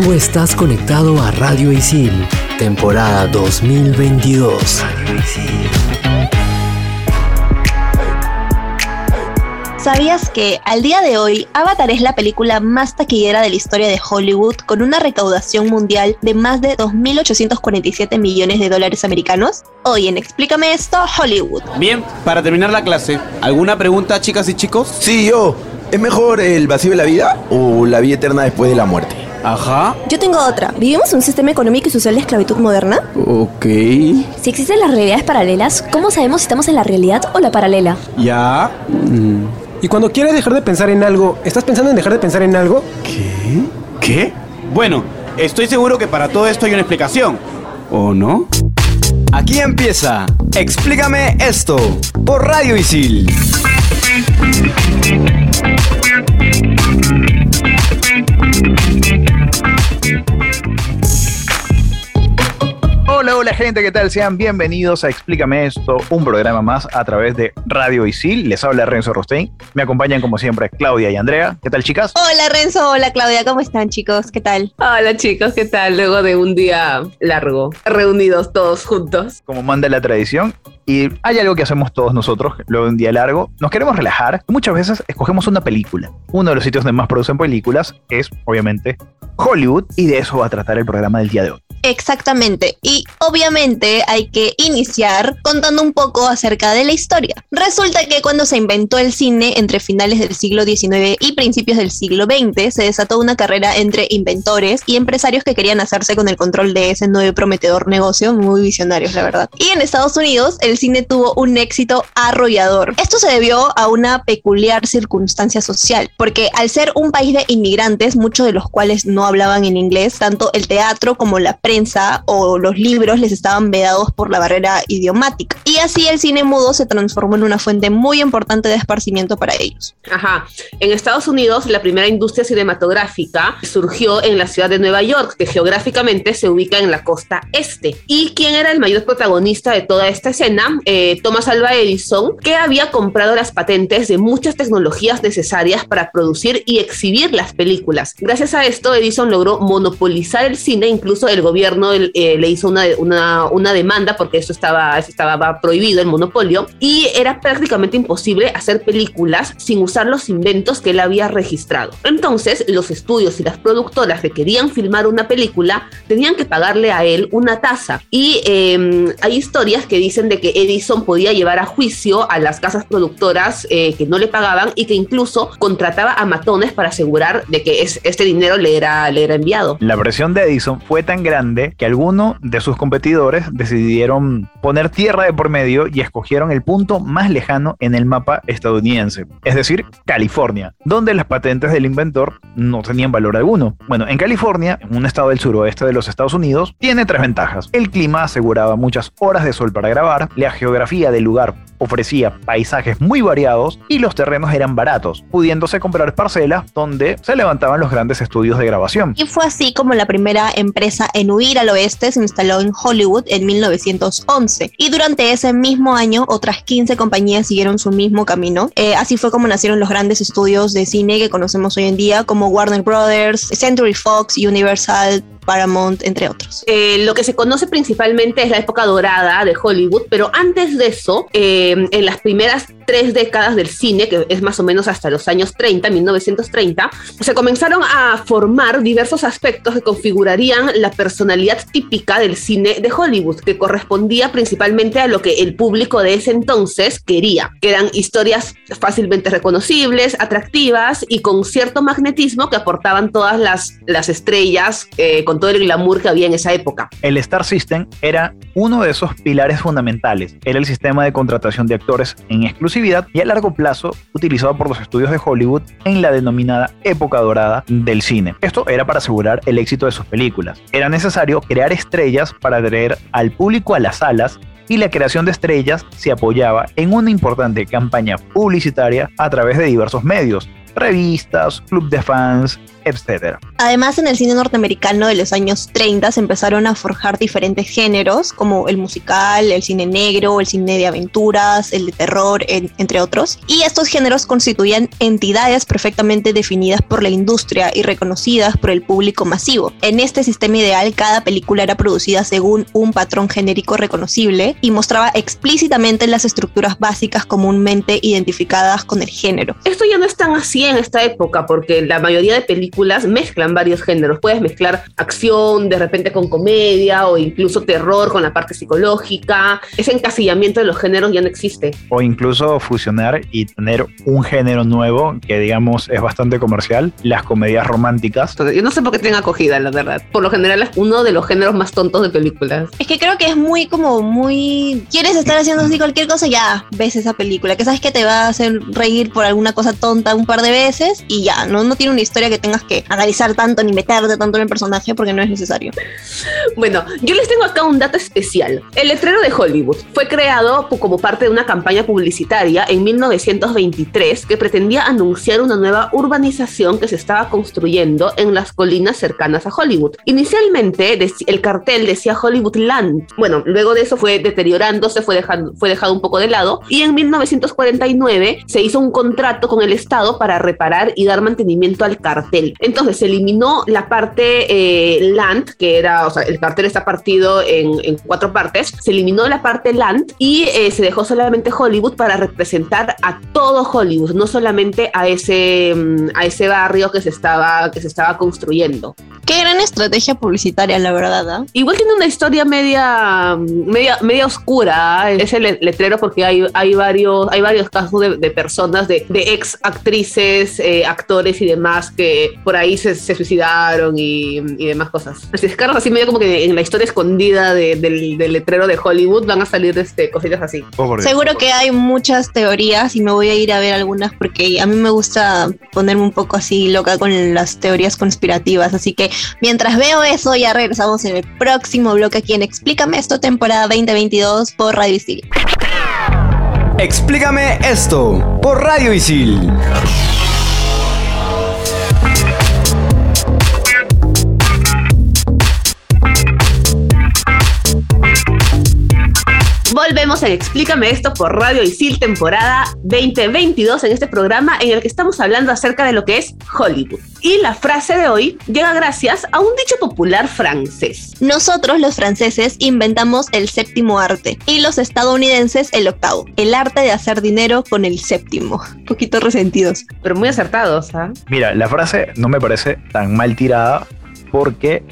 Tú estás conectado a Radio Isil, temporada 2022. ¿Sabías que al día de hoy Avatar es la película más taquillera de la historia de Hollywood con una recaudación mundial de más de 2.847 millones de dólares americanos? Hoy en Explícame esto, Hollywood. Bien, para terminar la clase, ¿alguna pregunta chicas y chicos? Sí, yo. ¿Es mejor el vacío de la vida o la vida eterna después de la muerte? Ajá. Yo tengo otra. ¿Vivimos en un sistema económico y social de esclavitud moderna? Ok. Si existen las realidades paralelas, ¿cómo sabemos si estamos en la realidad o la paralela? Ya. Mm. Y cuando quieres dejar de pensar en algo, ¿estás pensando en dejar de pensar en algo? ¿Qué? ¿Qué? Bueno, estoy seguro que para todo esto hay una explicación. ¿O no? Aquí empieza. Explícame esto por Radio Isil. Hola, hola gente, ¿qué tal? Sean bienvenidos a Explícame esto, un programa más a través de Radio Isil. Les habla Renzo Rostein. Me acompañan como siempre Claudia y Andrea. ¿Qué tal, chicas? Hola Renzo, hola Claudia, ¿cómo están chicos? ¿Qué tal? Hola chicos, ¿qué tal? Luego de un día largo, reunidos todos juntos. Como manda la tradición. Y hay algo que hacemos todos nosotros, luego de un día largo. Nos queremos relajar. Muchas veces escogemos una película. Uno de los sitios donde más producen películas es, obviamente, Hollywood. Y de eso va a tratar el programa del día de hoy. Exactamente. Y obviamente hay que iniciar contando un poco acerca de la historia. Resulta que cuando se inventó el cine entre finales del siglo XIX y principios del siglo XX, se desató una carrera entre inventores y empresarios que querían hacerse con el control de ese nuevo y prometedor negocio, muy visionarios, la verdad. Y en Estados Unidos, el cine tuvo un éxito arrollador. Esto se debió a una peculiar circunstancia social, porque al ser un país de inmigrantes, muchos de los cuales no hablaban en inglés, tanto el teatro como la prensa o los libros les estaban vedados por la barrera idiomática. Y así el cine mudo se transformó en una fuente muy importante de esparcimiento para ellos. Ajá. En Estados Unidos, la primera industria cinematográfica surgió en la ciudad de Nueva York, que geográficamente se ubica en la costa este. ¿Y quién era el mayor protagonista de toda esta escena? Eh, Thomas Alva Edison, que había comprado las patentes de muchas tecnologías necesarias para producir y exhibir las películas. Gracias a esto, Edison logró monopolizar el cine, incluso el gobierno eh, le hizo una, una, una, demanda porque eso estaba, eso estaba prohibido, el monopolio, y era prácticamente imposible hacer películas sin usar los inventos que él había registrado. Entonces, los estudios y las productoras que querían filmar una película tenían que pagarle a él una tasa. Y eh, hay historias que dicen de que Edison podía llevar a juicio a las casas productoras eh, que no le pagaban y que incluso contrataba a matones para asegurar de que es, este dinero le era, le era enviado. La presión de Edison fue tan grande que algunos de sus competidores decidieron poner tierra de por medio y escogieron el punto más lejano en el mapa estadounidense, es decir, California, donde las patentes del inventor no tenían valor alguno. Bueno, en California, un estado del suroeste de los Estados Unidos, tiene tres ventajas. El clima aseguraba muchas horas de sol para grabar, la geografía del lugar ofrecía paisajes muy variados y los terrenos eran baratos, pudiéndose comprar parcelas donde se levantaban los grandes estudios de grabación. Y fue así como la primera empresa en huir al oeste se instaló en Hollywood en 1911. Y durante ese mismo año otras 15 compañías siguieron su mismo camino. Eh, así fue como nacieron los grandes estudios de cine que conocemos hoy en día como Warner Brothers, Century Fox, Universal, Paramount, entre otros. Eh, lo que se conoce principalmente es la época dorada de Hollywood, pero antes de eso, eh, en las primeras tres décadas del cine, que es más o menos hasta los años 30, 1930, se comenzaron a formar diversos aspectos que configurarían la personalidad típica del cine de Hollywood, que correspondía principalmente a lo que el público de ese entonces quería, que eran historias fácilmente reconocibles, atractivas y con cierto magnetismo que aportaban todas las, las estrellas eh, con todo el glamour que había en esa época. El Star System era uno de esos pilares fundamentales. Era el sistema de contratación de actores en exclusividad y a largo plazo utilizado por los estudios de Hollywood en la denominada época dorada del cine. Esto era para asegurar el éxito de sus películas. Era necesario crear estrellas para atraer al público a las salas y la creación de estrellas se apoyaba en una importante campaña publicitaria a través de diversos medios, revistas, club de fans, etcétera. Además, en el cine norteamericano de los años 30 se empezaron a forjar diferentes géneros, como el musical, el cine negro, el cine de aventuras, el de terror, en- entre otros. Y estos géneros constituían entidades perfectamente definidas por la industria y reconocidas por el público masivo. En este sistema ideal, cada película era producida según un patrón genérico reconocible y mostraba explícitamente las estructuras básicas comúnmente identificadas con el género. Esto ya no es tan así en esta época, porque la mayoría de películas mezclan varios géneros. Puedes mezclar acción de repente con comedia o incluso terror con la parte psicológica. Ese encasillamiento de los géneros ya no existe. O incluso fusionar y tener un género nuevo que digamos es bastante comercial, las comedias románticas. Entonces, yo no sé por qué tienen acogida, la verdad. Por lo general es uno de los géneros más tontos de películas. Es que creo que es muy como muy... ¿Quieres estar haciendo así cualquier cosa? Ya, ves esa película, que sabes que te va a hacer reír por alguna cosa tonta un par de veces y ya, no, no tiene una historia que tengas que analizar tanto ni meterte tanto en el personaje porque no es necesario. Bueno, yo les tengo acá un dato especial. El letrero de Hollywood fue creado como parte de una campaña publicitaria en 1923 que pretendía anunciar una nueva urbanización que se estaba construyendo en las colinas cercanas a Hollywood. Inicialmente el cartel decía Hollywood Land. Bueno, luego de eso fue deteriorándose, fue dejando, fue dejado un poco de lado y en 1949 se hizo un contrato con el Estado para reparar y dar mantenimiento al cartel. Entonces se eliminó la parte eh, land, que era, o sea, el cartel está partido en, cuatro partes, se eliminó la parte land y eh, se dejó solamente Hollywood para representar a todo Hollywood, no solamente a ese, mm, a ese barrio que se estaba, que se estaba construyendo. Qué gran estrategia publicitaria, la verdad. ¿ah? Igual tiene una historia media, media, media oscura ¿eh? ese le- letrero porque hay, hay, varios, hay varios casos de, de personas, de, de ex actrices, eh, actores y demás que por ahí se, se suicidaron y, y demás cosas. Así es, Carlos, así medio como que en la historia escondida de- del, del letrero de Hollywood van a salir este, cositas así. Seguro que hay muchas teorías y me voy a ir a ver algunas porque a mí me gusta ponerme un poco así loca con las teorías conspirativas. Así que mientras veo eso, ya regresamos en el próximo bloque aquí en Explícame esto, temporada 2022 por Radio Isil. Explícame esto por Radio Isil. Volvemos en Explícame esto por Radio Isil, temporada 2022, en este programa en el que estamos hablando acerca de lo que es Hollywood. Y la frase de hoy llega gracias a un dicho popular francés. Nosotros los franceses inventamos el séptimo arte y los estadounidenses el octavo, el arte de hacer dinero con el séptimo. Un poquito resentidos. Pero muy acertados, ¿ah? Mira, la frase no me parece tan mal tirada porque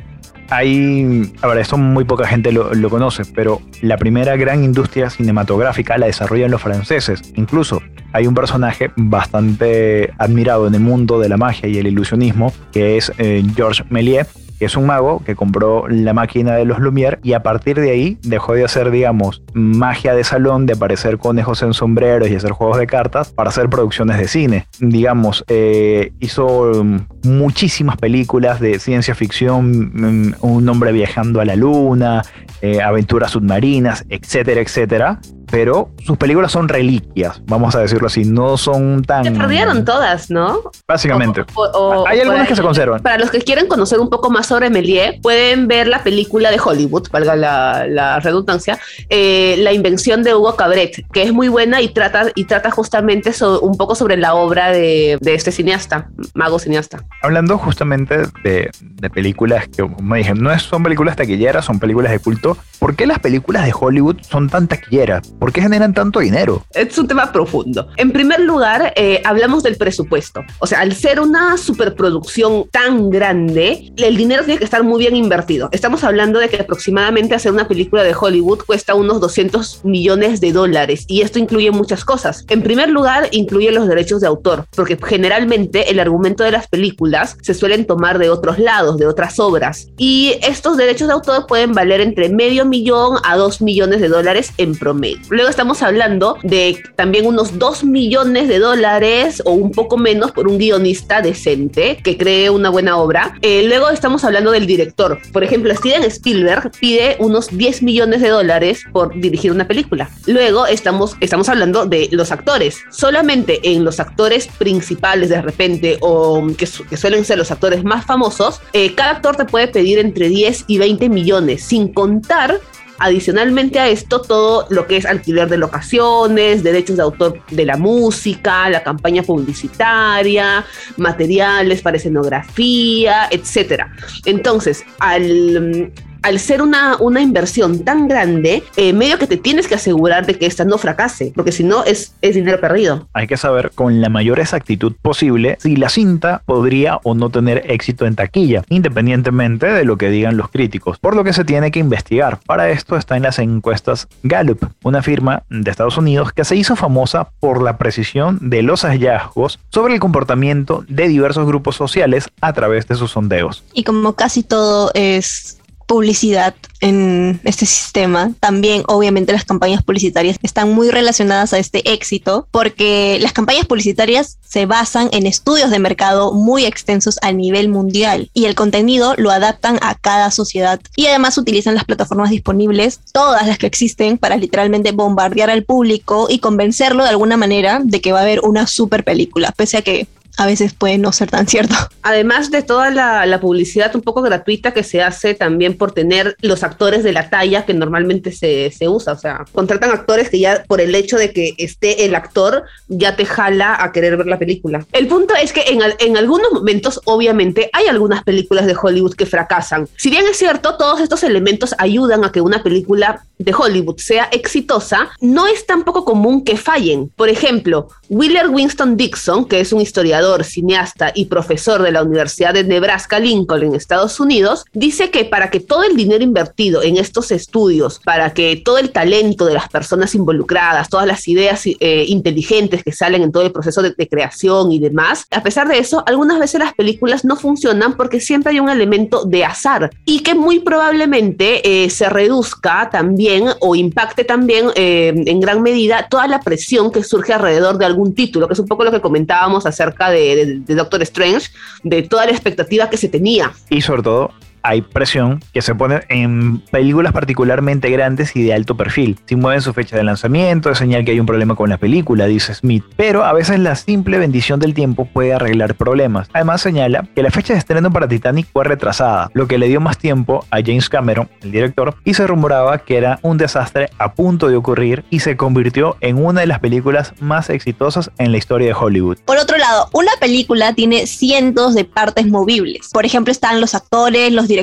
hay, a ver, esto muy poca gente lo, conoce, pero la primera gran industria cinematográfica la desarrollan los franceses. Incluso hay un personaje bastante admirado en el mundo de la magia y el ilusionismo, que es eh, Georges Méliès, es un mago que compró la máquina de los Lumière y a partir de ahí dejó de hacer, digamos, magia de salón, de aparecer conejos en sombreros y hacer juegos de cartas para hacer producciones de cine. Digamos, eh, hizo mm, muchísimas películas de ciencia ficción, mm, un hombre viajando a la luna, eh, aventuras submarinas, etcétera, etcétera. Pero sus películas son reliquias, vamos a decirlo así, no son tan... Se perdieron todas, ¿no? Básicamente. O- o- Hay algunas que se conservan. Para los que quieren conocer un poco más sobre Méliès, pueden ver la película de Hollywood, valga la, la redundancia, eh, La invención de Hugo Cabret, que es muy buena y trata, y trata justamente so- un poco sobre la obra de, de este cineasta, mago cineasta. Hablando justamente de, de películas que, como dije, no son películas taquilleras, son películas de culto. ¿Por qué las películas de Hollywood son tan taquilleras? ¿Por qué generan tanto dinero? Es un tema profundo. En primer lugar, eh, hablamos del presupuesto. O sea, al ser una superproducción tan grande, el dinero tiene que estar muy bien invertido. Estamos hablando de que aproximadamente hacer una película de Hollywood cuesta unos 200 millones de dólares y esto incluye muchas cosas. En primer lugar, incluye los derechos de autor, porque generalmente el argumento de las películas se suelen tomar de otros lados, de otras obras. Y estos derechos de autor pueden valer entre medio millón a dos millones de dólares en promedio. Luego estamos hablando de también unos dos millones de dólares o un poco menos por un guionista decente que cree una buena obra. Eh, luego estamos hablando del director. Por ejemplo, Steven Spielberg pide unos 10 millones de dólares por dirigir una película. Luego estamos, estamos hablando de los actores. Solamente en los actores principales de repente o que, que suelen ser los actores más famosos, eh, cada actor te puede pedir entre 10 y 20 millones, sin contar Adicionalmente a esto, todo lo que es alquiler de locaciones, derechos de autor de la música, la campaña publicitaria, materiales para escenografía, etc. Entonces, al al ser una, una inversión tan grande, eh, medio que te tienes que asegurar de que esta no fracase, porque si no es, es dinero perdido. Hay que saber con la mayor exactitud posible si la cinta podría o no tener éxito en taquilla, independientemente de lo que digan los críticos, por lo que se tiene que investigar. Para esto está en las encuestas Gallup, una firma de Estados Unidos que se hizo famosa por la precisión de los hallazgos sobre el comportamiento de diversos grupos sociales a través de sus sondeos. Y como casi todo es publicidad en este sistema. También, obviamente, las campañas publicitarias están muy relacionadas a este éxito porque las campañas publicitarias se basan en estudios de mercado muy extensos a nivel mundial y el contenido lo adaptan a cada sociedad y además utilizan las plataformas disponibles, todas las que existen, para literalmente bombardear al público y convencerlo de alguna manera de que va a haber una super película, pese a que a veces puede no ser tan cierto. Además de toda la, publicidad un poco gratuita que se hace también por tener los actores de la talla que normalmente se, usa, o sea, contratan actores que ya por el hecho de que esté el actor ya te jala a querer ver la película. El punto es que en, en algunos momentos obviamente hay algunas películas de Hollywood que fracasan. Si bien es cierto, todos estos elementos ayudan a que una película de Hollywood sea exitosa, no es tampoco común que fallen. Por ejemplo, Willard Winston Dixon, que es un historiador, cineasta y profesor de la Universidad de Nebraska Lincoln en Estados Unidos, dice que para que todo el dinero invertido en estos estudios, para que todo el talento de las personas involucradas, todas las ideas eh, inteligentes que salen en todo el proceso de, creación y demás, a pesar de eso, algunas veces las películas no funcionan porque siempre hay un elemento de azar y que muy probablemente eh, se reduzca también o impacte también eh, en gran medida toda la presión que surge alrededor de algún título, que es un poco lo que comentábamos acerca de, de Doctor Strange, de toda la expectativa que se tenía. Y sobre todo hay presión que se pone en películas particularmente grandes y de alto perfil. Si mueven su fecha de lanzamiento, es señal que hay un problema con la película, dice Smith. Pero a veces la simple bendición del tiempo puede arreglar problemas. Además señala que la fecha de estreno para Titanic fue retrasada, lo que le dio más tiempo a James Cameron, el director, y se rumoraba que era un desastre a punto de ocurrir y se convirtió en una de las películas más exitosas en la historia de Hollywood. Por otro lado, una película tiene cientos de partes movibles. Por ejemplo, están los actores, los directores,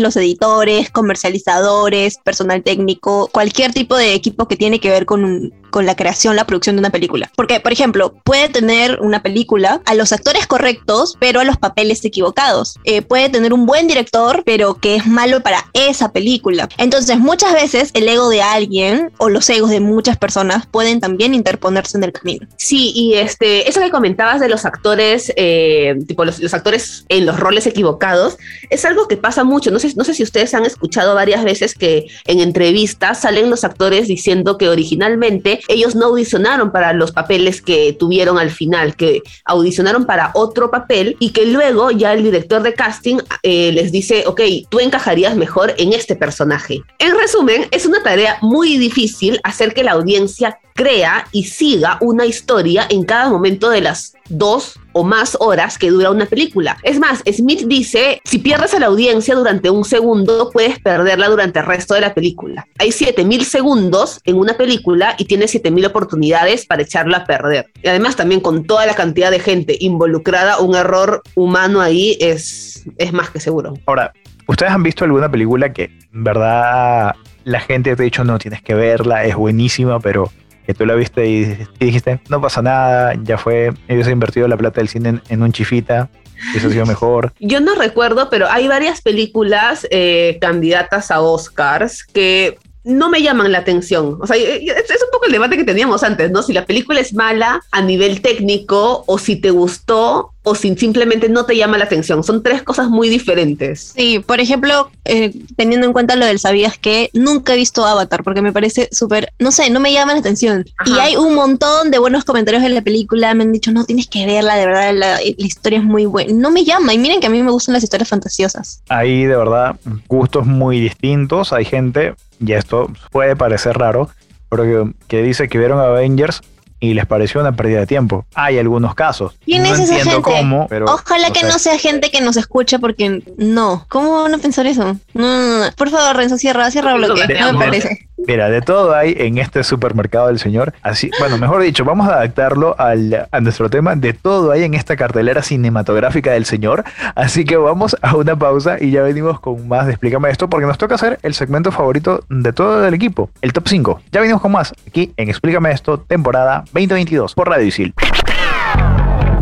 los editores, comercializadores, personal técnico, cualquier tipo de equipo que tiene que ver con, con la creación, la producción de una película. Porque, por ejemplo, puede tener una película a los actores correctos, pero a los papeles equivocados. Eh, puede tener un buen director, pero que es malo para esa película. Entonces, muchas veces el ego de alguien o los egos de muchas personas pueden también interponerse en el camino. Sí, y este, eso que comentabas de los actores, eh, tipo los, los actores en los roles equivocados, es algo que pasa mucho. No sé, no sé si ustedes han escuchado varias veces que en entrevistas salen los actores diciendo que originalmente ellos no audicionaron para los papeles que tuvieron al final, que audicionaron para otro papel y que luego ya el director de casting eh, les dice, ok, tú encajarías mejor en este personaje. En resumen, es una tarea muy difícil hacer que la audiencia crea y siga una historia en cada momento de las dos o más horas que dura una película. Es más, Smith dice, si pierdes a la audiencia durante un segundo, puedes perderla durante el resto de la película. Hay 7000 segundos en una película y tienes 7000 oportunidades para echarla a perder. Y además también con toda la cantidad de gente involucrada, un error humano ahí es, es más que seguro. Ahora, ¿ustedes han visto alguna película que en verdad la gente te ha dicho no, tienes que verla, es buenísima, pero que tú la viste y, dijiste, no pasa nada, ya fue, ellos han invertido la plata del cine en, un chifita, eso ha sido mejor. Yo no recuerdo, pero hay varias películas eh, candidatas a Oscars que no me llaman la atención. O sea, es es un poco el debate que teníamos antes, ¿no? Si la película es mala a nivel técnico o si te gustó o si simplemente no te llama la atención. Son tres cosas muy diferentes. Sí, por ejemplo, eh, teniendo en cuenta lo del sabías que nunca he visto Avatar porque me parece súper, no sé, no me llama la atención. Y hay un montón de buenos comentarios en la película, me han dicho, no, tienes que verla, de verdad, la, la historia es muy buena. No me llama, y miren que a mí me gustan las historias fantasiosas. Hay de verdad gustos muy distintos. Hay gente, y esto puede parecer raro, pero que, que dice que vieron Avengers y les pareció una pérdida de tiempo. Hay algunos casos. ¿Quién no es esa entiendo gente? cómo, pero Ojalá que sea, no sea gente que nos escuche porque no. ¿Cómo van a pensar eso? No, no, no. Por favor, Renzo, cierra, cierra bloque. No me parece. Mira, de todo hay en este supermercado del señor. Así, bueno, mejor dicho, vamos a adaptarlo al, a nuestro tema. De todo hay en esta cartelera cinematográfica del señor. Así que vamos a una pausa y ya venimos con más de Explícame esto, porque nos toca hacer el segmento favorito de todo el equipo, el top 5. Ya venimos con más aquí en Explícame esto, temporada 2022 por Radio Isil.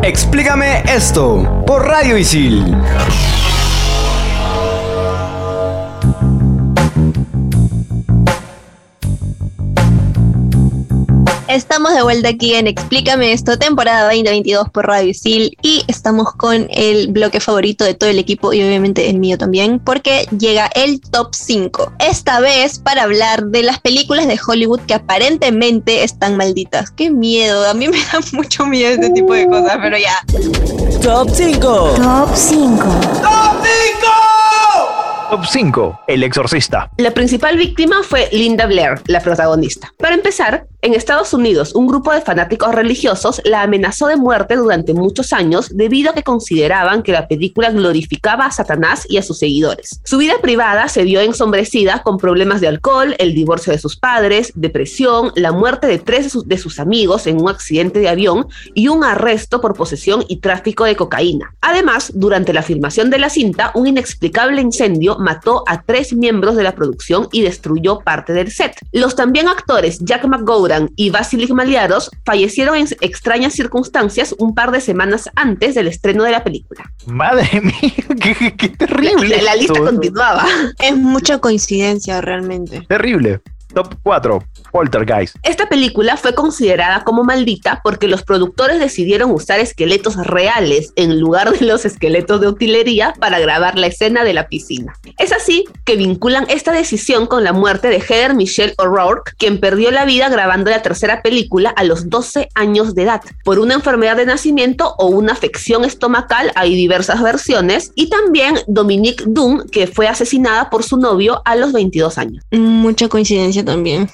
Explícame esto por Radio Isil. Estamos de vuelta aquí en Explícame esto, temporada 2022 por Radio Isil y estamos con el bloque favorito de todo el equipo y obviamente el mío también porque llega el top 5. Esta vez para hablar de las películas de Hollywood que aparentemente están malditas. Qué miedo, a mí me da mucho miedo este tipo de cosas, pero ya. Top 5. Top 5. Top 5, El Exorcista. La principal víctima fue Linda Blair, la protagonista. Para empezar, en Estados Unidos, un grupo de fanáticos religiosos la amenazó de muerte durante muchos años debido a que consideraban que la película glorificaba a Satanás y a sus seguidores. Su vida privada se vio ensombrecida con problemas de alcohol, el divorcio de sus padres, depresión, la muerte de tres de sus, de sus amigos en un accidente de avión y un arresto por posesión y tráfico de cocaína. Además, durante la filmación de la cinta, un inexplicable incendio mató a tres miembros de la producción y destruyó parte del set. Los también actores Jack McGowran y Vasilik Maliaros fallecieron en extrañas circunstancias un par de semanas antes del estreno de la película. Madre mía, qué, terrible. La, la lista continuaba. Es mucha coincidencia realmente. Terrible. Top 4, Poltergeist. Esta película fue considerada como maldita porque los productores decidieron usar esqueletos reales en lugar de los esqueletos de utilería para grabar la escena de la piscina. Es así que vinculan esta decisión con la muerte de Heather Michelle O'Rourke, quien perdió la vida grabando la tercera película a los 12 años de edad por una enfermedad de nacimiento o una afección estomacal. Hay diversas versiones. Y también Dominique Dunn, que fue asesinada por su novio a los 22 años. Mucha coincidencia también.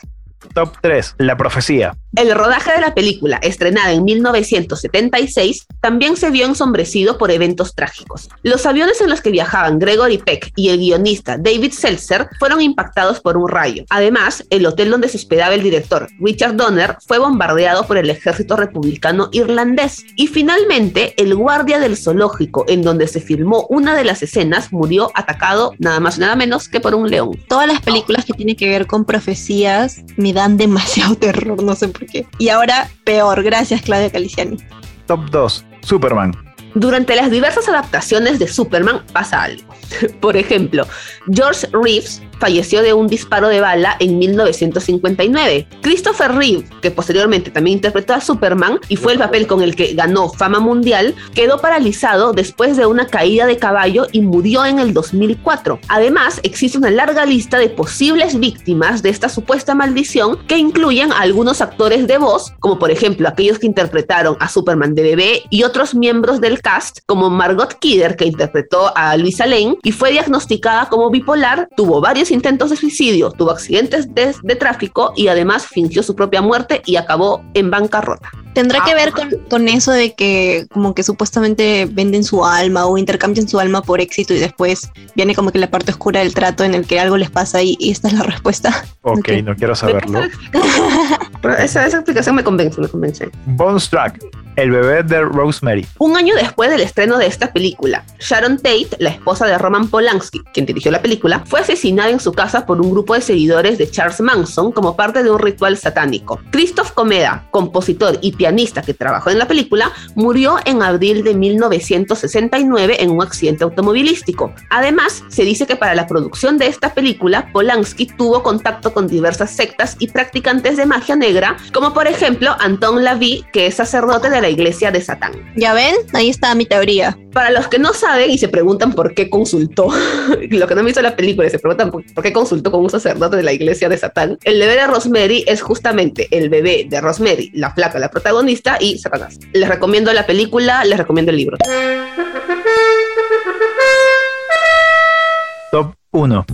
Top 3, La Profecía. El rodaje de la película, estrenada en 1976, también se vio ensombrecido por eventos trágicos. Los aviones en los que viajaban Gregory Peck y el guionista David Seltzer fueron impactados por un rayo. Además, el hotel donde se hospedaba el director, Richard Donner, fue bombardeado por el ejército republicano irlandés. Y finalmente, el guardia del zoológico en donde se filmó una de las escenas murió atacado nada más y nada menos que por un león. Todas las películas que tienen que ver con profecías dan demasiado terror, no sé por qué. Y ahora, peor. Gracias, Claudia Caliciani. Top 2, Superman. Durante las diversas adaptaciones de Superman pasa algo. Por ejemplo, George Reeves falleció de un disparo de bala en 1959. Christopher Reeve, que posteriormente también interpretó a Superman y fue el papel con el que ganó fama mundial, quedó paralizado después de una caída de caballo y murió en el 2004. Además, existe una larga lista de posibles víctimas de esta supuesta maldición que incluyen a algunos actores de voz, como por ejemplo aquellos que interpretaron a Superman de bebé y otros miembros del cast, como Margot Kidder, que interpretó a Luisa Lane y fue diagnosticada como bipolar, tuvo varios intentos de suicidio, tuvo accidentes de, de tráfico y además fingió su propia muerte y acabó en bancarrota. ¿Tendrá que Ah. ver con, con eso de que como que supuestamente venden su alma o intercambian su alma por éxito y después viene como que la parte oscura del trato en el que algo les pasa y, y esta es la respuesta? Ok, Ok. no quiero saberlo. Pero esa, esa explicación me convence, me convence. Bonus Track. El bebé de Rosemary. Un año después del estreno de esta película, Sharon Tate, la esposa de Roman Polanski, quien dirigió la película, fue asesinada en su casa por un grupo de seguidores de Charles Manson como parte de un ritual satánico. Christoph Comeda, compositor y pianista que trabajó en la película, murió en abril de 1969 en un accidente automovilístico. Además, se dice que para la producción de esta película, Polanski tuvo contacto con diversas sectas y practicantes de magia negra, como por ejemplo Anton Lavie, que es sacerdote de la iglesia de Satán. ¿Ya ven? Ahí está mi teoría. Para los que no saben y se preguntan por qué consultó, lo que no han visto la película y se preguntan por, por qué consultó con un sacerdote de la iglesia de Satán, el bebé de Rosemary es justamente el bebé de Rosemary, la flaca, la protagonista, y Satanás. Les recomiendo la película, les recomiendo el libro. Top 1.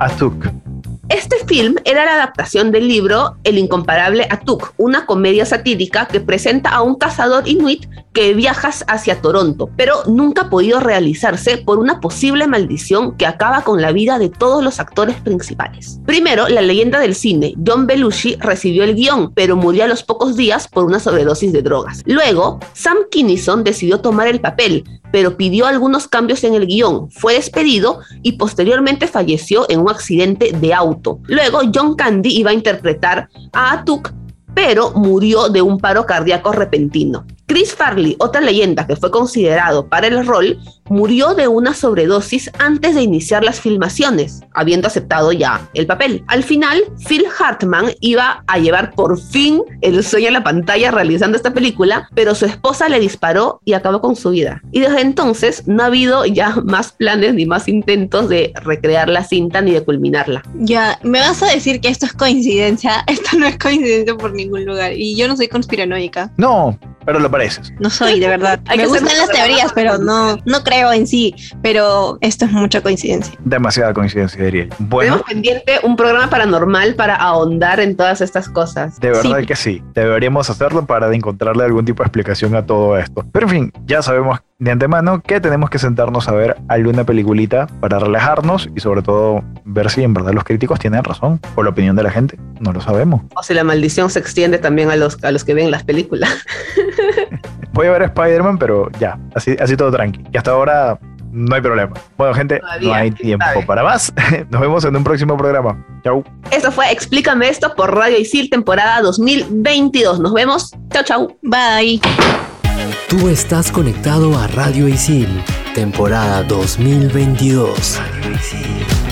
Atuk. Este film era la adaptación del libro El incomparable Atuk, una comedia satírica que presenta a un cazador inuit que viaja hacia Toronto, pero nunca ha podido realizarse por una posible maldición que acaba con la vida de todos los actores principales. Primero, la leyenda del cine, John Belushi, recibió el guion, pero murió a los pocos días por una sobredosis de drogas. Luego, Sam Kinison decidió tomar el papel, pero pidió algunos cambios en el guion, fue despedido y posteriormente falleció en un accidente de auto. Luego, John Candy iba a interpretar a Atuk, pero murió de un paro cardíaco repentino. Chris Farley, otra leyenda que fue considerado para el rol, murió de una sobredosis antes de iniciar las filmaciones, habiendo aceptado ya el papel. Al final, Phil Hartman iba a llevar por fin el sueño en la pantalla realizando esta película, pero su esposa le disparó y acabó con su vida. Y desde entonces no ha habido ya más planes ni más intentos de recrear la cinta ni de culminarla. Ya, me vas a decir que esto es coincidencia. Esto no es coincidencia por ningún lugar. Y yo no soy conspiranoica. No, pero lo pareces. No soy, de verdad. Me gustan las teorías, pero no, no creo en sí. Pero esto es mucha coincidencia. Demasiada coincidencia, diría yo. Bueno, Tenemos pendiente un programa paranormal para ahondar en todas estas cosas. de verdad Sí. que sí. Deberíamos hacerlo para encontrarle algún tipo de explicación a todo esto. Pero en fin, ya sabemos de antemano que tenemos que sentarnos a ver alguna peliculita para relajarnos y sobre todo ver si en verdad los críticos tienen razón o la opinión de la gente. No lo sabemos. O si la maldición se extiende también a los, a los que ven las películas. Voy a ver Spider-Man, pero ya, así, así todo tranqui. Y hasta ahora no hay problema. Bueno, gente, Todavía, no hay tiempo sabe. para más. Nos vemos en un próximo programa. Chau. Eso fue Explícame esto por Radio Isil, temporada 2022. Nos vemos. Chau, chau. Bye. Tú estás conectado a Radio Isil, temporada 2022. Radio Isil.